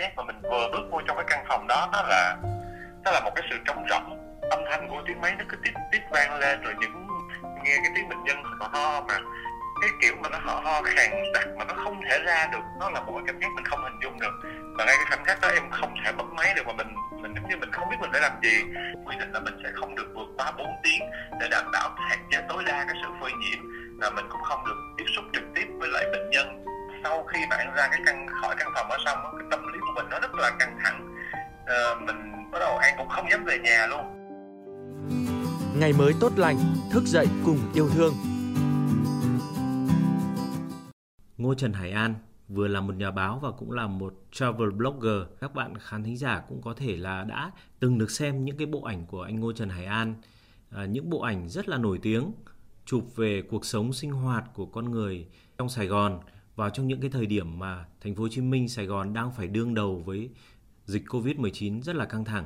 giác mà mình vừa bước vô trong cái căn phòng đó đó là đó là một cái sự trống rỗng. Âm thanh của tiếng máy nó cứ tiếp tiếp vang lên rồi những, nghe cái tiếng bệnh nhân họ ho mà. Cái kiểu mà nó ho ho khàn đặc mà nó không thể ra được, nó là một cái cảm giác mình không hình dung được. Và ngay cái khoảnh khắc đó em không thể bấm máy được mà mình mình giống như mình không biết mình phải làm gì. Quy định là mình sẽ không được vượt quá 4 tiếng để đảm bảo hạn chế tối đa cái sự phơi nhiễm. Và mình cũng không được tiếp xúc trực tiếp với lại bệnh nhân. Sau khi bạn ra cái căn, khỏi căn phòng đó xong, cái tâm mình nó rất là căng thẳng à, mình bắt đầu an cũng không dám về nhà luôn Ngày mới tốt lành, thức dậy cùng yêu thương. Ngô Trần Hải An vừa là một nhà báo và cũng là một travel blogger. Các bạn khán thính giả cũng có thể là đã từng được xem những cái bộ ảnh của anh Ngô Trần Hải An, à, những bộ ảnh rất là nổi tiếng chụp về cuộc sống sinh hoạt của con người trong Sài Gòn vào trong những cái thời điểm mà thành phố Hồ Chí Minh, Sài Gòn đang phải đương đầu với dịch Covid-19 rất là căng thẳng.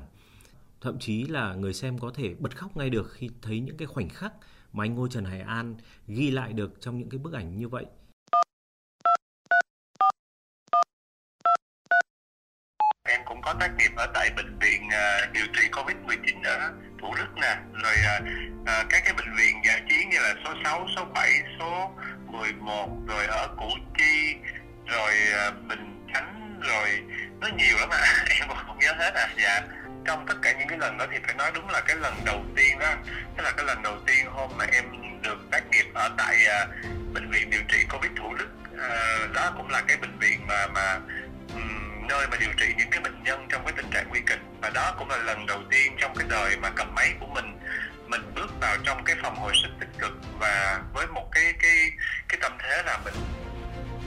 Thậm chí là người xem có thể bật khóc ngay được khi thấy những cái khoảnh khắc mà anh Ngô Trần Hải An ghi lại được trong những cái bức ảnh như vậy. Em cũng có tác nghiệp ở tại bệnh viện à, điều trị Covid-19 ở Thủ Đức nè, rồi à, à, các cái bệnh viện giải chiến như là số 6, số 7, số 11, rồi ở Củ Chi, rồi à, Bình Chánh, rồi nó nhiều lắm à, em cũng không nhớ hết à, dạ trong tất cả những cái lần đó thì phải nói đúng là cái lần đầu tiên đó tức là cái lần đầu tiên hôm mà em được tác nghiệp ở tại uh, bệnh viện điều trị covid thủ đức uh, đó cũng là cái bệnh viện mà mà um, nơi mà điều trị những cái bệnh nhân trong cái tình trạng nguy kịch. Và đó cũng là lần đầu tiên trong cái đời mà cầm máy của mình mình bước vào trong cái phòng hồi sức tích cực. Và với một cái cái là mình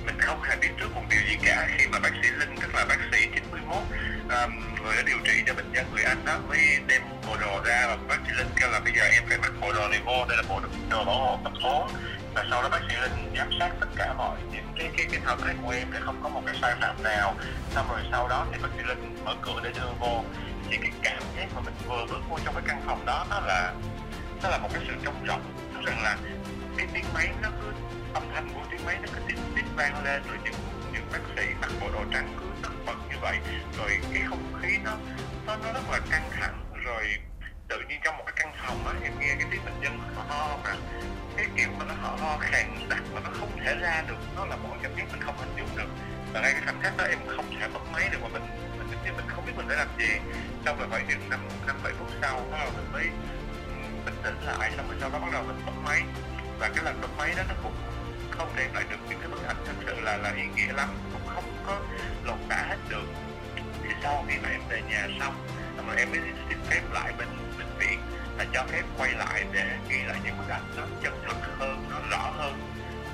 mình không hề biết trước một điều gì cả. Khi mà bác sĩ Linh tức là bác sĩ 91 um, người đã điều trị cho bệnh nhân người Anh đó mới đem bộ đồ ra và bác sĩ Linh kêu là bây giờ em phải mặc bộ đồ này vô đây là bộ đồ bảo hộ tập phố và sau đó bác sĩ Linh giám sát tất cả mọi những cái cái cái thao tác của em để không có một cái sai phạm nào. Xong rồi sau đó thì bác sĩ Linh mở cửa để đưa vô. Thì cái cảm giác mà mình vừa bước vô trong cái căn phòng đó nó là nó là một cái sự trống rỗng. Rằng là cái tiếng máy nó cứ âm thanh của tiếng máy nó cứ tiếp tiếp vang lên rồi những những bác sĩ mặc bộ đồ trắng cứ tất bật như vậy. Rồi cái không khí nó nó nó rất là căng thẳng. Rồi tự nhiên trong một cái căn phòng á em nghe cái tiếng bệnh nhân họ ho mà cái kiểu mà nó ho ho khàn đặc mà nó không thể ra được. Nó là một cảm giác mình không hình dung được. Và ngay cái khoảnh khắc đó em không thể bấm máy được mà mình mình mình, mình không biết mình phải làm gì. Xong rồi phải chừng năm năm bảy phút sau bắt đầu mình mới ừ, bình tĩnh lại. Xong rồi sau đó bắt đầu mình bấm máy. Và cái lần bấm máy đó nó cũng không đem lại được những cái bức ảnh thật sự là là ý nghĩa lắm cũng không có lột tả hết được. Thì sau khi mà em về nhà xong mà em mới xin phép lại bên bệnh viện là cho phép quay lại để ghi lại những bức ảnh nó chân thực hơn nó rõ hơn.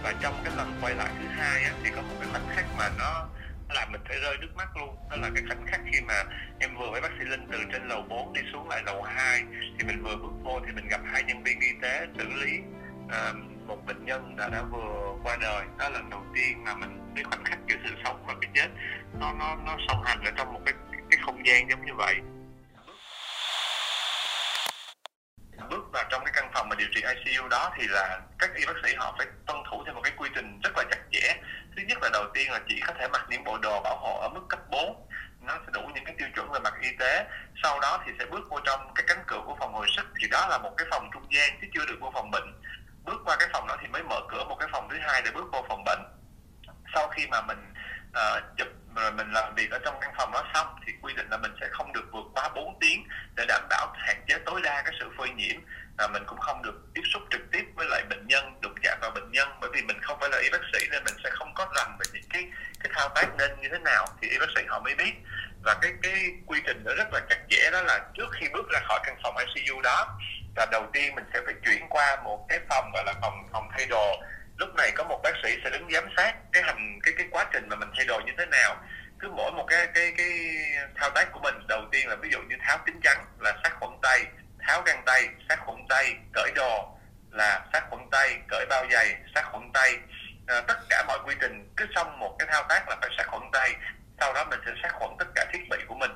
Và trong cái lần quay lại thứ hai á, thì có một cái khoảnh khắc mà nó làm mình phải rơi nước mắt luôn. Đó là cái khoảnh khắc khi mà em vừa với bác sĩ Linh từ trên lầu 4 đi xuống lại lầu 2 thì mình vừa bước vô thì mình gặp hai nhân viên y tế xử lý uh, một bệnh nhân đã đã vừa qua đời. Đó là lần đầu tiên mà mình cái khoảnh khắc giữa sự sống và cái chết. Nó nó nó song hành ở trong một cái cái không gian giống như vậy. Bước vào trong cái căn phòng mà điều trị ICU đó thì là các y bác sĩ họ phải tuân thủ theo một cái quy trình rất là chặt chẽ. Thứ nhất là đầu tiên là chỉ có thể mặc những bộ đồ bảo hộ ở mức cấp 4 nó sẽ đủ những cái tiêu chuẩn về mặt y tế. Sau đó thì sẽ bước vô trong cái cánh cửa của phòng hồi sức. Thì đó là một cái phòng trung gian chứ chưa được vô phòng bệnh bước qua cái phòng đó thì mới mở cửa một cái phòng thứ hai để bước vô phòng bệnh. Sau khi mà mình uh, chụp rồi mình làm việc ở trong căn phòng đó xong thì quy định là mình sẽ không được vượt quá 4 tiếng để đảm bảo hạn chế tối đa cái sự phơi nhiễm. Và mình cũng không được tiếp xúc trực tiếp với lại bệnh nhân đụng chạm vào bệnh nhân bởi vì mình không phải là y bác sĩ nên mình sẽ không có rành về những cái cái thao tác nên như thế nào thì y bác sĩ họ mới biết. Và cái cái quy trình nó rất là chặt chẽ đó là trước khi bước ra khỏi căn phòng ICU đó là đầu tiên mình sẽ phải chuyển qua một cái phòng gọi là phòng phòng thay đồ. Lúc này có một bác sĩ sẽ đứng giám sát cái hành cái cái quá trình mà mình thay đồ như thế nào. Cứ mỗi một cái cái cái thao tác của mình đầu tiên là ví dụ như tháo kính chắn là sát khuẩn tay tháo găng tay sát khuẩn tay cởi đồ là sát khuẩn tay cởi bao giày sát khuẩn tay. À, tất cả mọi quy trình cứ xong một cái thao tác là phải sát khuẩn tay. Sau đó mình sẽ sát khuẩn tất cả thiết bị của mình.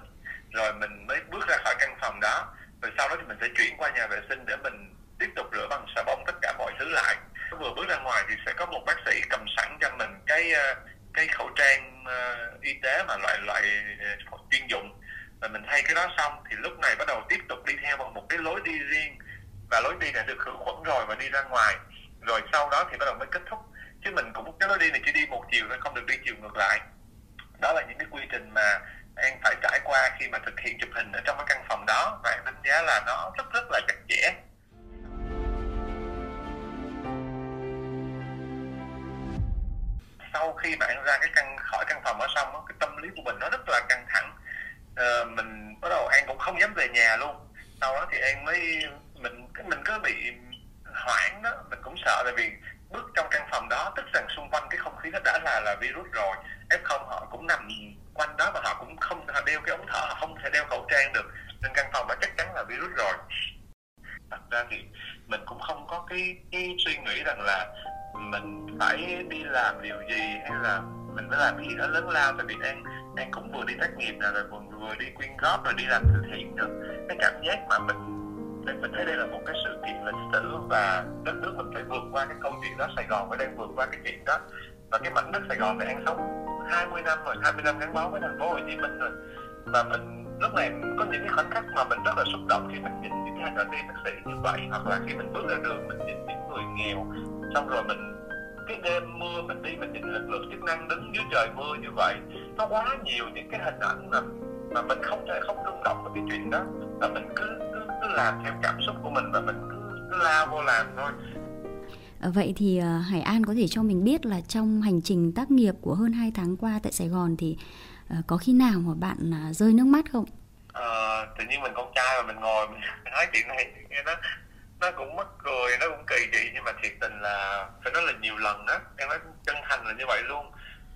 Rồi mình mới bước ra khỏi căn phòng đó rồi sau đó thì mình sẽ chuyển qua nhà vệ sinh để mình tiếp tục rửa bằng xà bông tất cả mọi thứ lại. Vừa bước ra ngoài thì sẽ có một bác sĩ cầm sẵn cho mình cái ờ, cái khẩu trang uh, y tế mà loại loại ờ, chuyên dụng. Và mình thay cái đó xong thì lúc này bắt đầu tiếp tục đi theo bằng một cái lối đi riêng. Và lối đi đã được khử khuẩn rồi và đi ra ngoài. Rồi sau đó thì bắt đầu mới kết thúc. Chứ mình cũng cái lối đi này chỉ đi một chiều thôi không được đi chiều ngược lại. Đó là những cái quy trình mà em phải trải qua khi mà thực hiện chụp hình ở trong cái căn phòng đó và em đánh giá là nó rất rất là chặt chẽ. Sau khi bạn ra cái căn khỏi căn phòng đó xong đó, cái tâm lý của mình nó rất là căng thẳng. Ờ, mình bắt đầu em cũng không dám về nhà luôn. Sau đó thì em mới mình mình cứ bị hoảng đó mình cũng sợ tại vì bước trong căn phòng đó tức rằng xung quanh cái không khí nó đã là là virus rồi. F không họ cũng nằm quanh đó và họ cũng không họ đeo cái ống thở họ không thể đeo khẩu trang được. Nên căn phòng đó chắc chắn là virus rồi. Thật ra thì mình cũng không có cái, cái suy nghĩ rằng là mình phải đi làm điều gì hay là mình phải làm gì đó lớn lao. Tại vì đang đang cũng vừa đi tác nghiệp rồi vừa vừa đi quyên góp rồi đi làm từ thiện nữa. Cái cảm giác mà mình mình thấy đây là một cái sự kiện lịch sử và đất nước mình phải vượt qua cái câu chuyện đó. Sài Gòn phải đang vượt qua cái chuyện đó. Và cái mảnh đất Sài Gòn này ăn sống. 20 năm rồi 20 năm gắn bó với thành phố Hồ Chí Minh rồi. Và mình lúc này có những cái khoảnh khắc mà mình rất là xúc động khi mình nhìn những cái hành y bác sĩ như vậy hoặc là khi mình bước ra đường mình nhìn những người nghèo. Xong rồi mình cái đêm mưa mình đi mình nhìn lực lượng chức năng đứng dưới trời mưa như vậy nó quá nhiều những cái hình ảnh mà mà mình không thể không rung động với cái chuyện đó. Và mình cứ cứ, cứ làm theo cảm xúc của mình và mình cứ, cứ lao vô làm thôi. Ờ, vậy thì ờ, Hải An có thể cho mình biết là trong hành trình tác nghiệp của hơn 2 tháng qua tại Sài Gòn thì ờ, có khi nào mà bạn à, rơi nước mắt không? À, tự nhiên mình con trai mà mình ngồi mình nói chuyện này nghe nó nó cũng mắc cười nó cũng kỳ dị nhưng mà thiệt tình là phải nói là nhiều lần đó em nói chân thành là như vậy luôn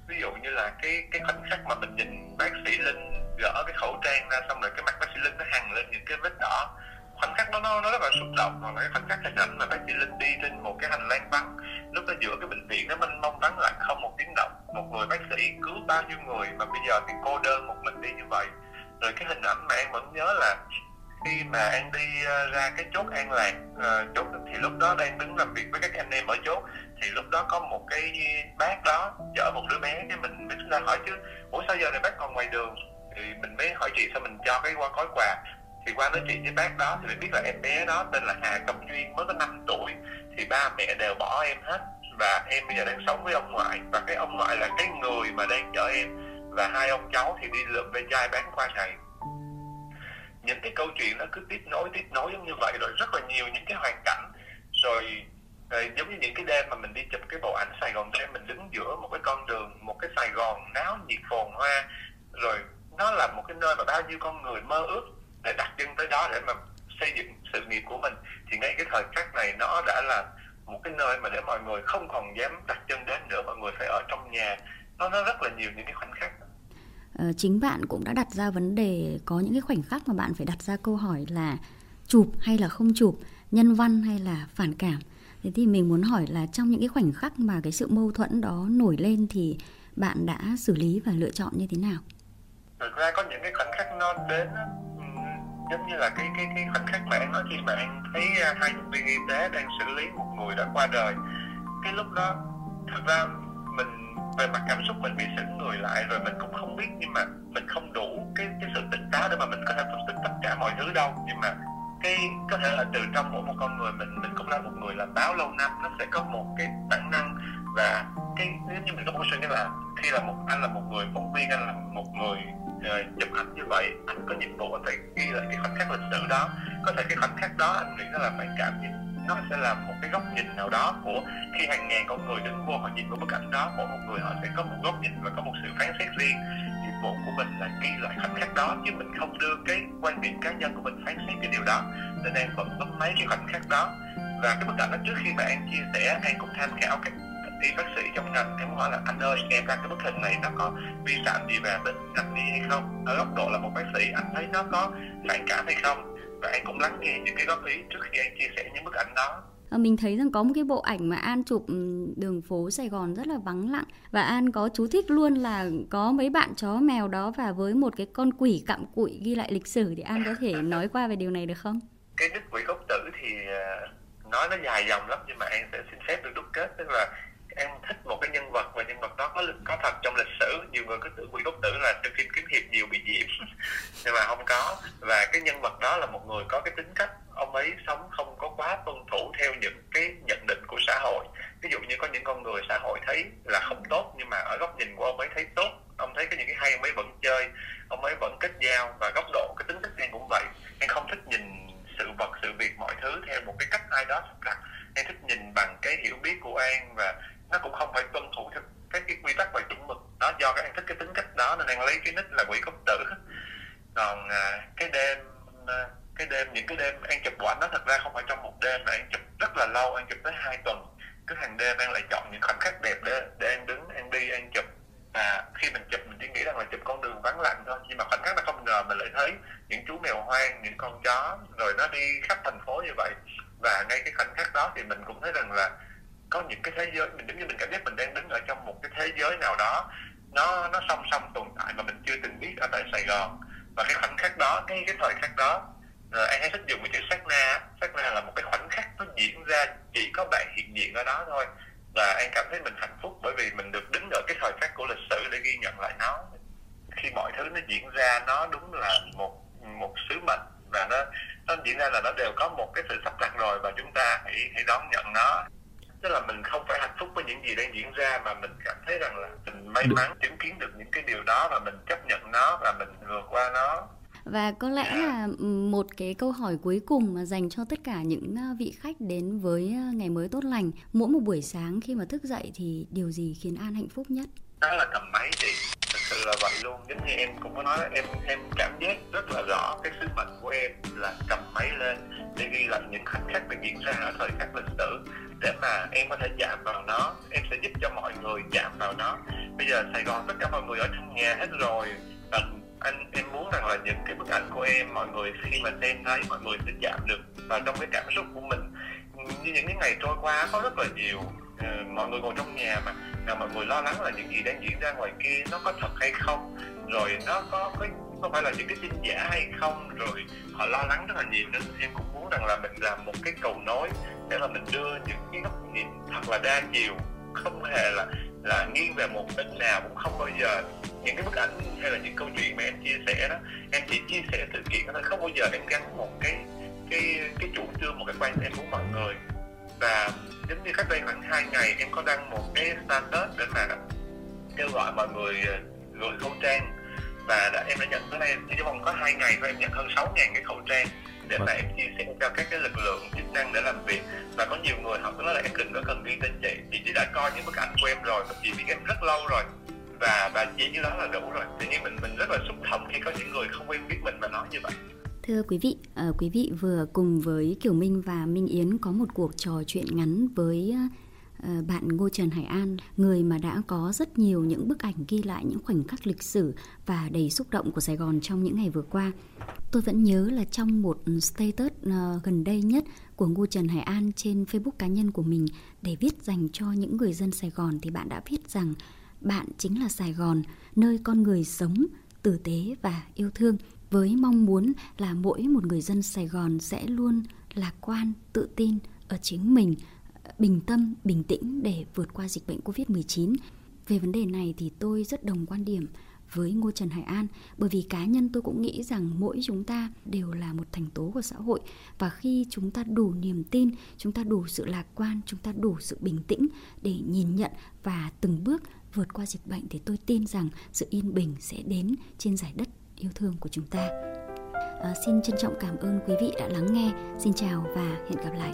ví dụ như là cái cái khoảnh khắc mà mình nhìn bác sĩ linh gỡ cái khẩu trang ra xong rồi cái mặt bác sĩ linh nó hằn lên những cái vết đỏ khoảnh khắc đó nó nó rất là xúc động hoặc là cái khoảnh khắc hình ảnh mà bác sĩ linh đi trên một cái hành lang vắng lúc đó giữa cái bệnh viện nó mênh mông vắng lặng không một tiếng động. Một người bác sĩ cứu bao nhiêu người mà bây giờ thì cô đơn một mình đi như vậy. Rồi cái hình ảnh mà em vẫn nhớ là khi mà an đi ờ, ra cái chốt an lạc uh, chốt thì lúc đó đang đứng làm việc với các anh em ở chốt. Thì lúc đó có một cái bác đó chở một đứa bé cái mình mới ra hỏi chứ. Ủa sao giờ này bác còn ngoài đường? Thì mình mới hỏi chị sao mình cho cái qua gói quà thì qua nói chuyện với bác đó thì mới biết là em bé đó tên là Hà Công Duyên mới có 5 tuổi. Thì ba mẹ đều bỏ em hết. Và em bây giờ đang sống với ông ngoại. Và cái ông ngoại là cái người mà đang chở em. Và hai ông cháu thì đi lượm ve chai bán qua ngày những cái câu chuyện nó cứ tiếp nối tiếp nối giống như vậy rồi rất là nhiều những cái hoàn cảnh. Rồi, rồi giống như những cái đêm mà mình đi chụp cái bộ ảnh Sài Gòn đêm mình đứng giữa một cái con đường một cái Sài Gòn náo nhiệt phồn hoa. Rồi nó là một cái nơi mà bao nhiêu con người mơ ước để đặt chân tới đó để mà xây dựng sự nghiệp của mình. Thì ngay cái thời khắc này nó đã là một cái nơi mà để mọi người không còn dám đặt chân đến nữa. Mọi người phải ở trong nhà. Nó nó rất là nhiều những cái khoảnh khắc. Ờ, chính bạn cũng đã đặt ra vấn đề có những cái khoảnh khắc mà bạn phải đặt ra câu hỏi là chụp hay là không chụp nhân văn hay là phản cảm. Thế thì mình muốn hỏi là trong những cái khoảnh khắc mà cái sự mâu thuẫn đó nổi lên thì bạn đã xử lý và lựa chọn như thế nào? Thực ra có những cái khoảnh khắc nó đến giống như là cái cái cái khoảnh khắc mà em nói khi mà em thấy à, hai nhân viên y tế đang xử lý một người đã qua đời, cái lúc đó thật ra mình, về mặt cảm xúc mình bị sững người lại rồi mình cũng không biết nhưng mà mình không đủ cái cái sự tỉnh táo để mà mình có thể phân tích tất cả mọi thứ đâu. Nhưng mà cái, có thể là từ trong mỗi một con người mình mình cũng là một người làm báo lâu năm, nó sẽ có một cái bản năng và cái, nếu như mình có một suy nghĩ là khi là một, anh là một người phóng viên, anh là một người chụp ảnh như vậy, anh có nhiệm vụ anh phải ghi lại cái khoảnh khắc lịch sử đó. Có thể cái khoảnh khắc đó anh nghĩ nó là phải cảm nhận nó sẽ là một cái góc nhìn nào đó của khi hàng ngàn con người đứng vô họ nhìn vào bức ảnh đó, mỗi một người họ sẽ có một góc nhìn và có một sự phán xét riêng. Nhiệm vụ của mình là ghi lại khoảnh khắc đó, chứ mình không đưa cái quan điểm cá nhân của mình phán xét cái điều đó. Nên em vẫn bấm mấy cái khoảnh khắc đó. Và cái bức ảnh đó trước khi mà em chia sẻ, em cũng tham khảo các y bác sĩ trong ngành em hỏi là anh ơi em ra cái bức hình này nó có vi phạm gì về bệnh ngành y hay không? Ở góc độ là một bác sĩ anh thấy nó có phản cảm hay không? Và anh cũng lắng nghe những cái góp ý trước khi anh chia sẻ những bức ảnh đó. Ờ, mình thấy rằng có một cái bộ ảnh mà An chụp ừ, đường phố Sài Gòn rất là vắng lặng. Và An có chú thích luôn là có mấy bạn chó mèo đó và với một cái con quỷ cặm cụi ghi lại lịch sử thì An có thể nói qua về điều này được không? Cái đức quỷ gốc tử thì ờ, nói nó dài dòng lắm nhưng mà em sẽ xin phép được đúc kết. Tức là em cái nhân vật và nhân vật đó có có thật trong lịch sử. Nhiều người cứ tưởng quỷ cốc tử là trong phim kiếm hiệp nhiều bị diễm. Nhưng mà không có. Và cái nhân vật đó là một người có cái tính cách ông ấy sống không có quá tuân thủ theo những cái nhận định của xã hội. Ví dụ như có những con người xã hội thấy là không tốt, nhưng mà ở góc nhìn của ông ấy thấy tốt. Ông thấy có những cái hay, ông ấy vẫn chơi, ông ấy vẫn kết giao và góc độ, cái tính cách em cũng vậy. Em không thích nhìn sự vật, sự việc, mọi thứ theo một cái cách ai đó sắp đặt. Em thích nhìn bằng cái hiểu biết của an và nó cũng không phải tuân thủ theo cái, cái quy tắc và chuẩn mực. Đó do các anh thích cái tính cách đó nên anh lấy cái nick là quỷ công tử. Còn à, cái đêm à, cái đêm những cái đêm anh chụp của anh nó thật ra không phải trong một đêm mà anh chụp rất là lâu anh chụp tới hai tuần. Cứ hàng đêm anh lại chọn những khoảnh khắc đẹp để để anh đứng anh đi anh chụp. Và khi mình chụp mình chỉ nghĩ rằng là chụp con đường vắng lặng thôi. Nhưng mà khoảnh khắc nó không ngờ mình lại thấy những chú mèo hoang những con chó rồi nó đi khắp thành phố như vậy. Và ngay cái khoảnh khắc đó thì mình cũng thấy rằng là có những cái thế giới, mình giống như mình cảm giác mình đang đứng ở trong một cái thế giới nào đó, nó nó song song tồn tại mà mình chưa từng biết ở tại Sài Gòn. Và cái khoảnh khắc đó, cái cái thời khắc đó, rồi anh hay thích dùng cái chữ sát na sát na là một cái khoảnh khắc nó diễn ra chỉ có bạn hiện diện ở đó thôi. Và anh cảm thấy mình hạnh phúc bởi vì mình được đứng ở cái thời khắc của lịch sử để ghi nhận lại nó. Khi mọi thứ nó diễn ra, nó đúng là một một sứ mệnh và nó nó diễn ra là nó đều có một cái sự sắp đặt rồi và chúng ta hãy hãy đón nhận nó tức là mình không phải hạnh phúc với những gì đang diễn ra mà mình cảm thấy rằng là mình may mắn chứng kiến được những cái điều đó và mình chấp nhận nó và mình vượt qua nó. Và có lẽ là một cái câu hỏi cuối cùng mà dành cho tất cả những ờ, vị khách đến với ờ, ngày mới tốt lành mỗi một buổi sáng khi mà thức dậy thì điều gì khiến an hạnh phúc nhất? Đó là cầm máy chị là vậy luôn. Giống như em cũng có nói em em cảm giác rất là rõ cái sứ mệnh của em là cầm máy lên để ghi lại những khoảnh khắc đã diễn ra ở thời khắc lịch sử. Để mà em có thể chạm vào nó em sẽ giúp cho mọi người chạm vào nó. Bây giờ sài gòn tất cả mọi người ở trong nhà hết rồi. Anh, anh em muốn rằng là những cái bức ảnh của em mọi người khi mà xem thấy mọi người sẽ chạm được. Vào trong cái cảm xúc của mình như những cái ngày trôi qua có rất là nhiều uh, mọi người ngồi trong nhà mà. Là mọi người lo lắng là những gì đang diễn ra ngoài kia nó có thật hay không? Rồi nó có có có phải là những cái tin giả hay không? Rồi họ lo lắng rất là nhiều nên em cũng muốn rằng là mình làm một cái cầu nối để là mình đưa những cái góc nhìn thật là đa chiều. Không hề là là nghiêng về một bên nào cũng không bao giờ những cái bức ảnh hay là những câu chuyện mà em chia sẻ đó em chỉ chia sẻ sự kiện đó không bao giờ em gắn một cái cái cái chủ trương một cái quan điểm muốn mọi người và giống như cách đây khoảng hai ngày em có đăng một cái status để mà kêu gọi mọi người ờ, gửi khẩu trang. Và đã, em đã nhận tới đây chỉ trong có hai ngày thôi em nhận hơn 6 ngàn cái khẩu trang để mà em chia sẻ cho các cái lực lượng chức năng để làm việc. Và có nhiều người họ cứ nói là em đừng có cần ghi tên chị chị chỉ đã coi những bức ảnh của em rồi và chị biết em rất lâu rồi. Và và chỉ như đó là đủ rồi. Tự nhiên mình mình rất là xúc động khi có những người không quen biết mình mà nói như vậy. Thưa quý vị, uh, quý vị vừa cùng với Kiều Minh và Minh Yến có một cuộc trò chuyện ngắn với uh, bạn Ngô Trần Hải An, người mà đã có rất nhiều những bức ảnh ghi lại những khoảnh khắc lịch sử và đầy xúc động của Sài Gòn trong những ngày vừa qua. Tôi vẫn nhớ là trong một status uh, gần đây nhất của Ngô Trần Hải An trên Facebook cá nhân của mình để viết dành cho những người dân Sài Gòn thì bạn đã viết rằng bạn chính là Sài Gòn, nơi con người sống tử tế và yêu thương với mong muốn là mỗi một người dân Sài Gòn sẽ luôn lạc quan, tự tin ở chính mình, bình tâm, bình tĩnh để vượt qua dịch bệnh Covid-19. Về vấn đề này thì tôi rất đồng quan điểm với Ngô Trần Hải An bởi vì cá nhân tôi cũng nghĩ rằng mỗi chúng ta đều là một thành tố của xã hội và khi chúng ta đủ niềm tin, chúng ta đủ sự lạc quan, chúng ta đủ sự bình tĩnh để nhìn nhận và từng bước vượt qua dịch bệnh thì tôi tin rằng sự yên bình sẽ đến trên giải đất yêu thương của chúng ta. À, xin trân trọng cảm ơn quý vị đã lắng nghe. Xin chào và hẹn gặp lại.